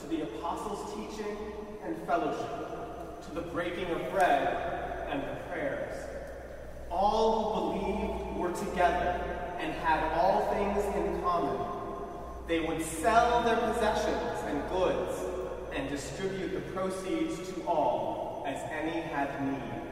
to the apostles' teaching and fellowship, to the breaking of bread and the prayers. All who believed were together and had all things in common. They would sell their possessions and goods and distribute the proceeds to all as any had need.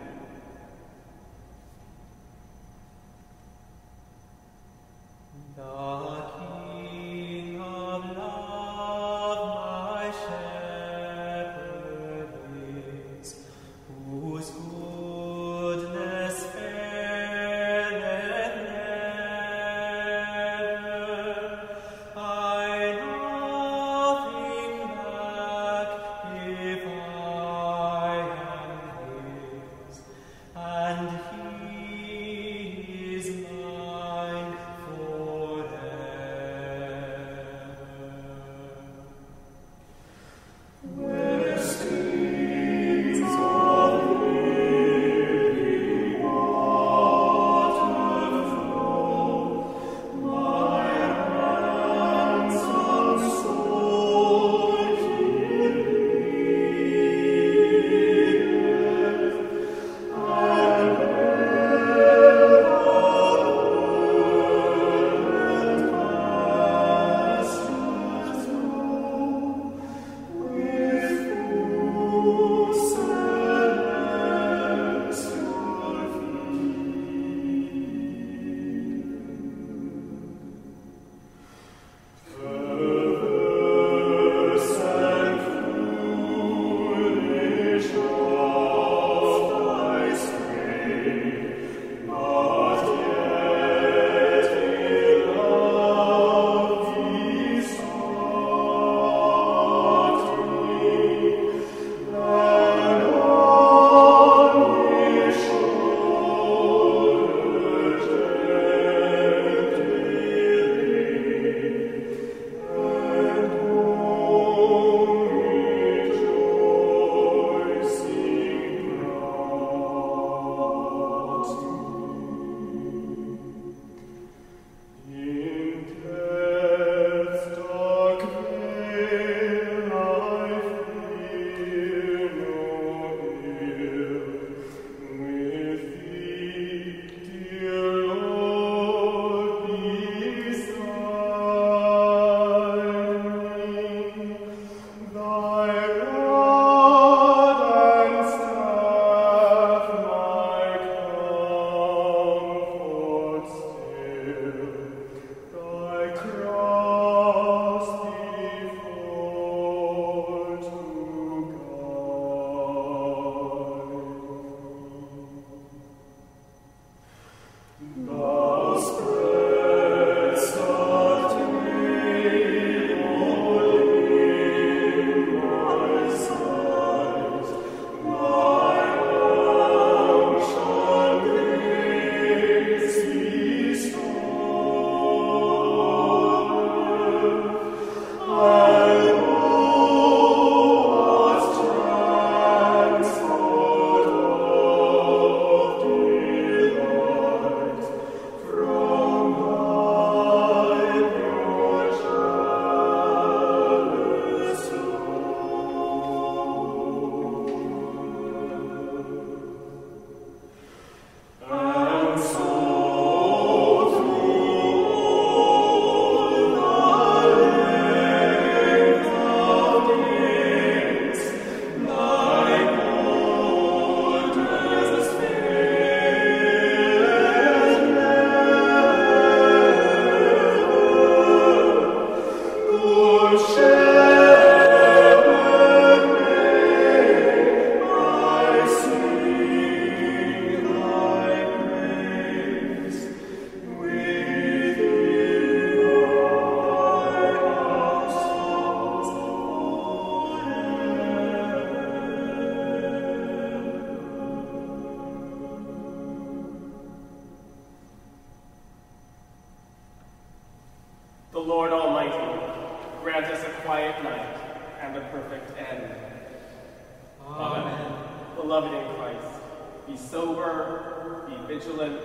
and a perfect end. Amen. Beloved in Christ, be sober, be vigilant,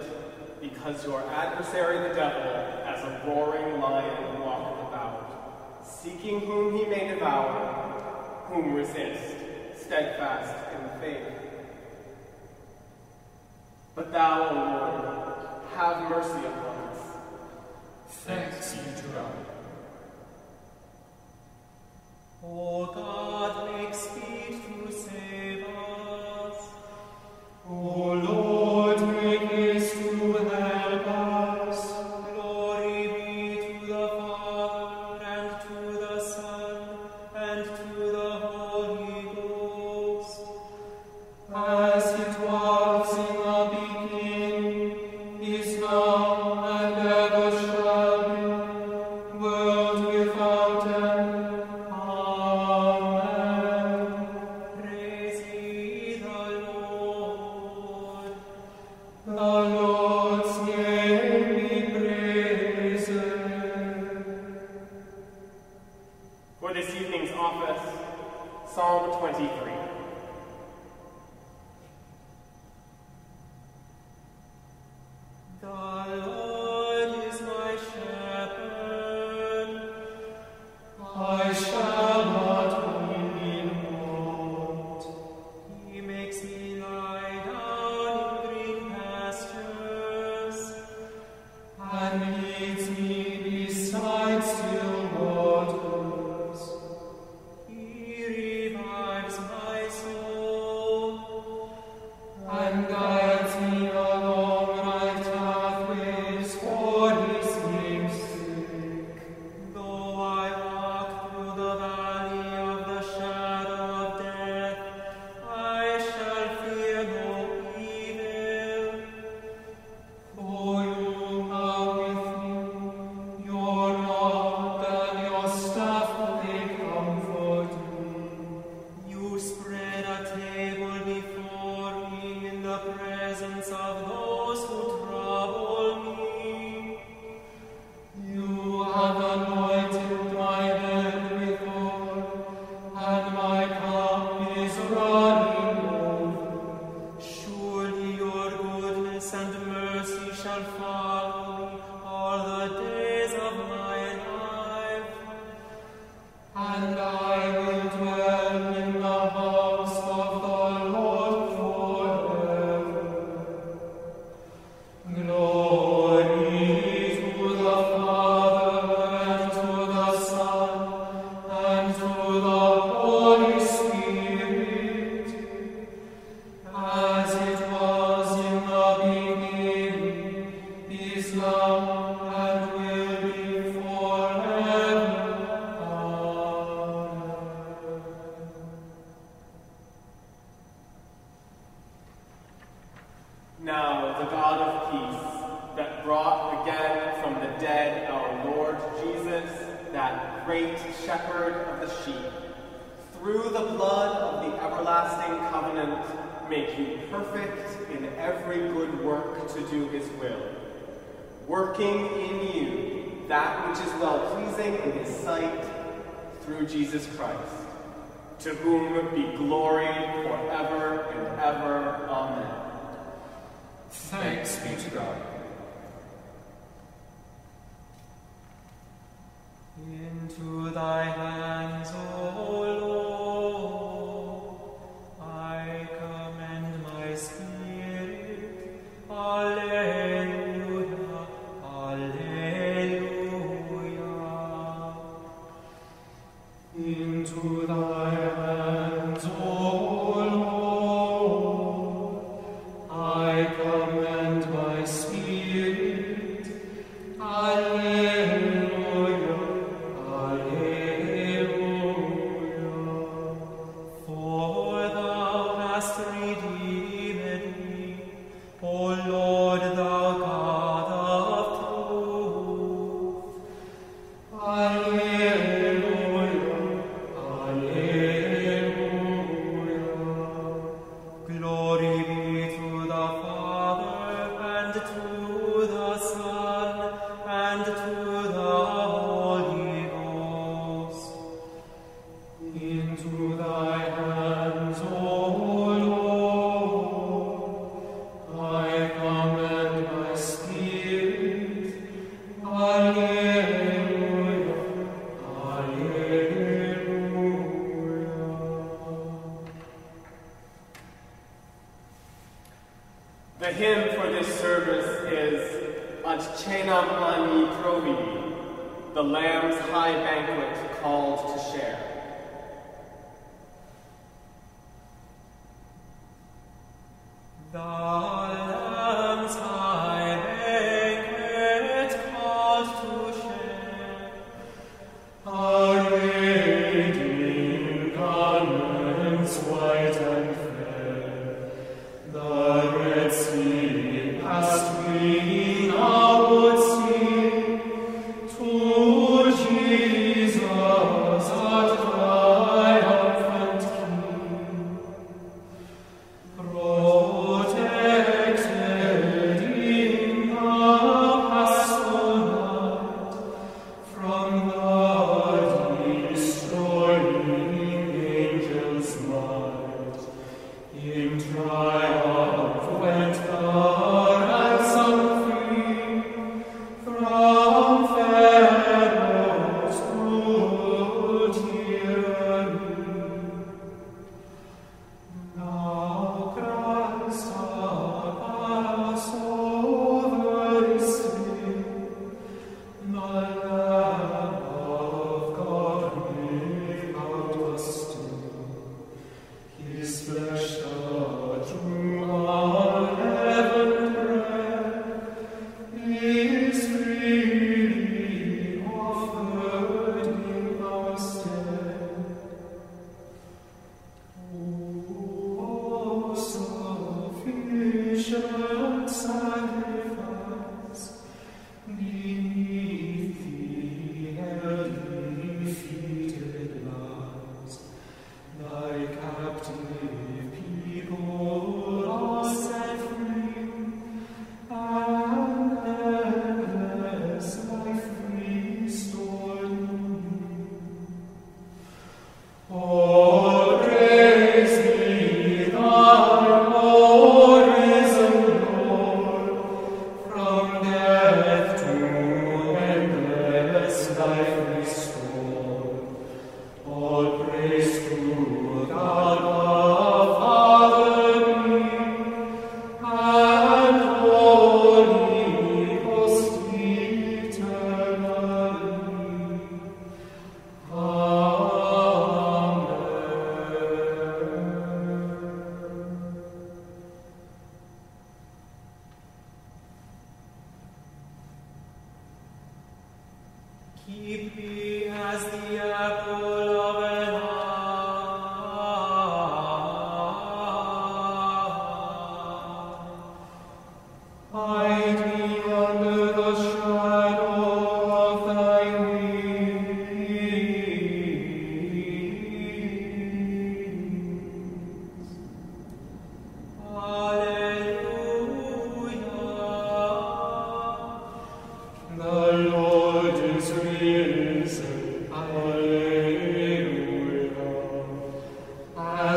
because your adversary the devil, as a roaring lion, walketh about, seeking whom he may devour, whom resist, steadfast in the faith. But thou, O Lord, have mercy upon us. Thanks be to God. O Lord, mercy shall follow me all the days of my life, and I will. through the blood of the everlasting covenant, make you perfect in every good work to do his will, working in you that which is well pleasing in his sight through Jesus Christ, to whom be glory forever and ever. Amen. Thanks be to God. Into thy hands. The hymn for this service is Ad Agni Providi, the Lamb's High Banquet Called to Share.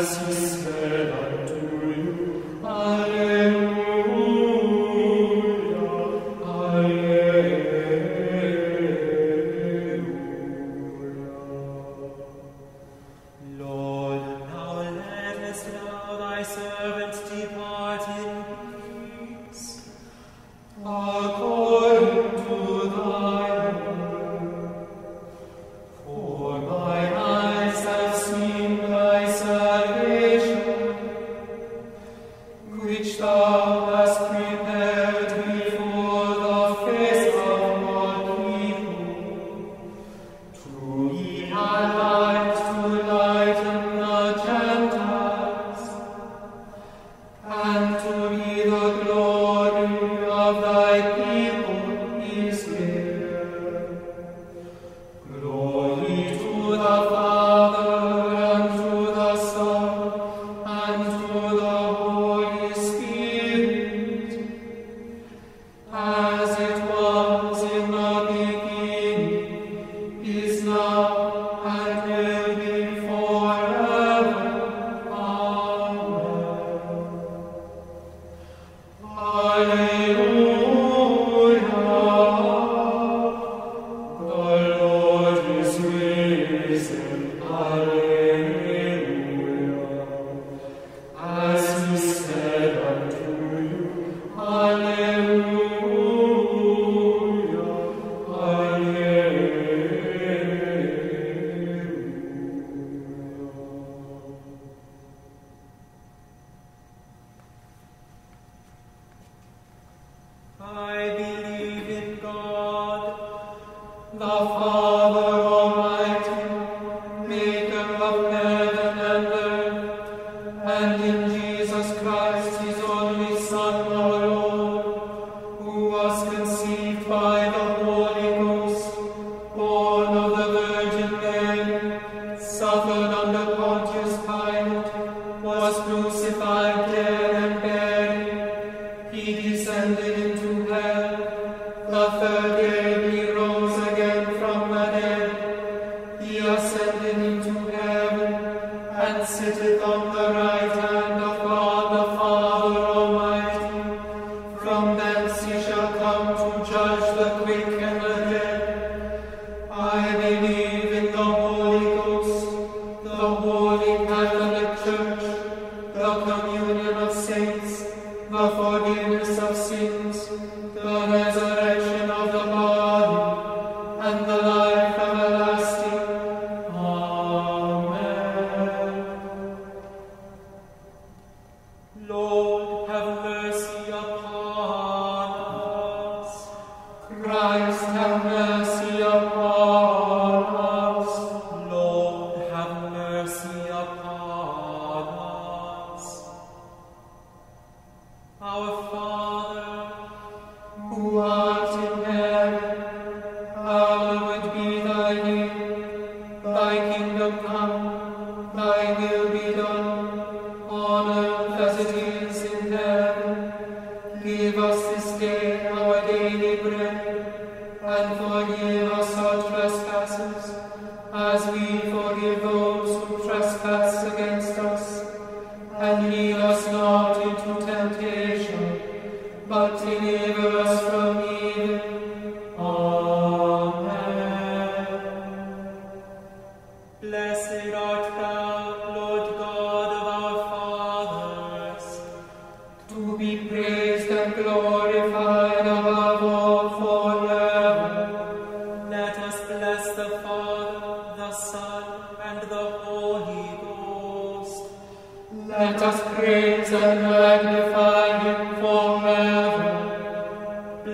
Christ. like you. Judge the I will.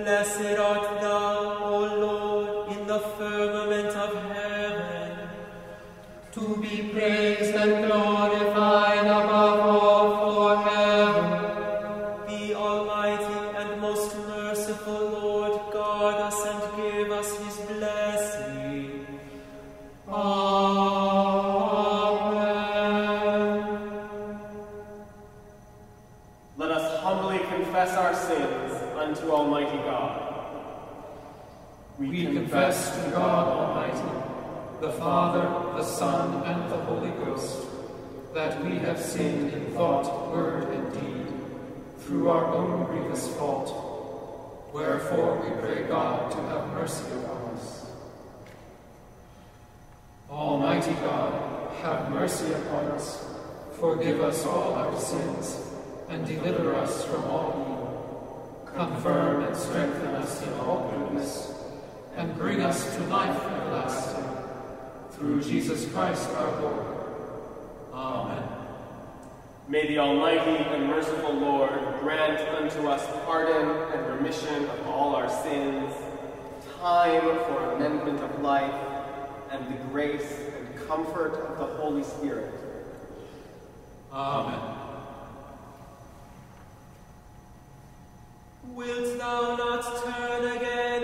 Blessed art thou, O Father, the Son, and the Holy Ghost, that we have sinned in thought, word, and deed, through our own grievous fault. Wherefore we pray God to have mercy upon us. Almighty God, have mercy upon us, forgive us all our sins, and deliver us from all evil. Confirm and strengthen us in all goodness, and bring us to life everlasting through Jesus Christ our Lord. Amen. May the Almighty and merciful Lord grant unto us pardon and remission of all our sins, time for amendment of life, and the grace and comfort of the Holy Spirit. Amen. Wilt thou not turn again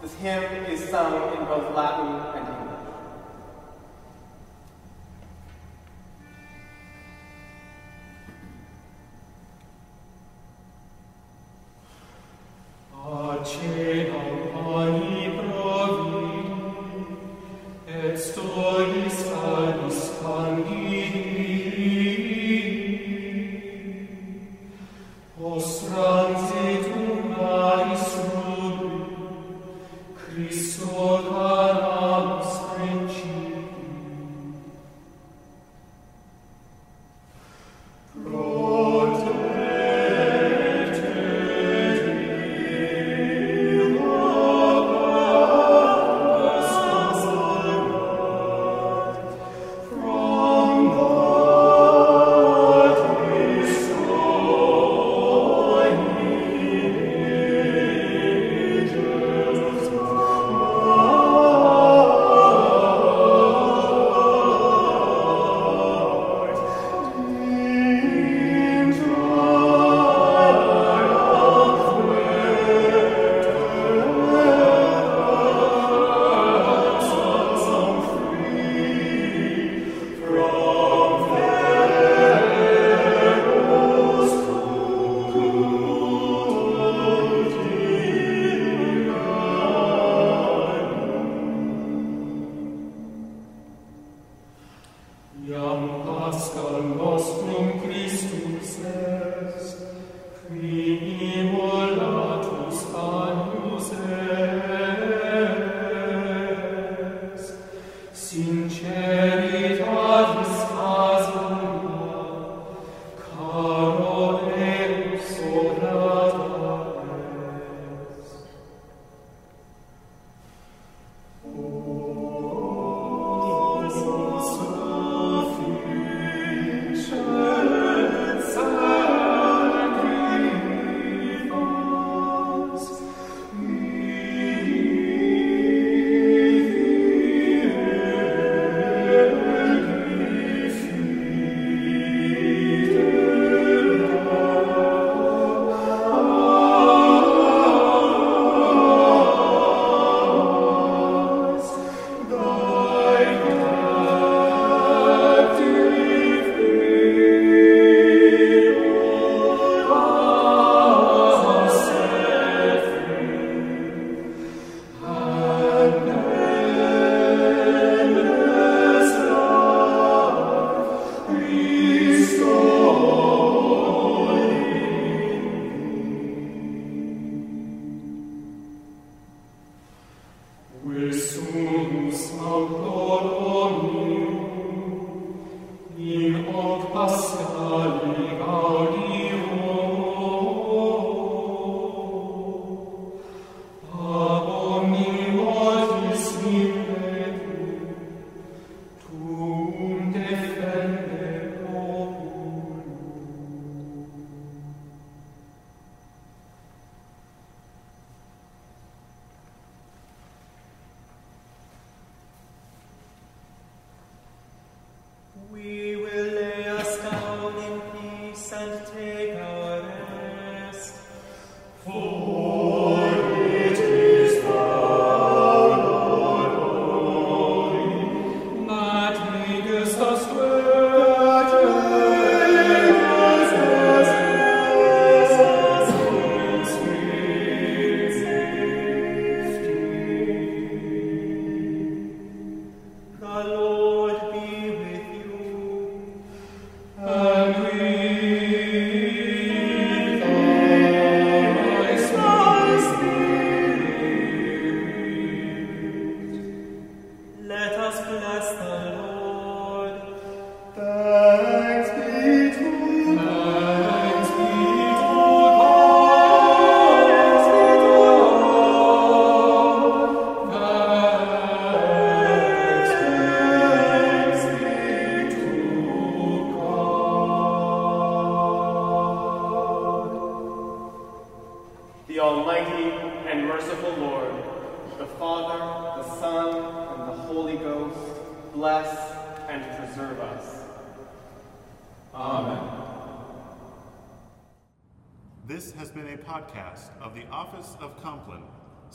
This hymn is sung in both Latin and English.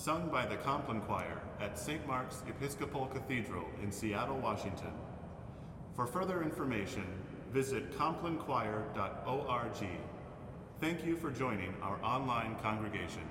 Sung by the Compline Choir at St. Mark's Episcopal Cathedral in Seattle, Washington. For further information, visit complinechoir.org. Thank you for joining our online congregation.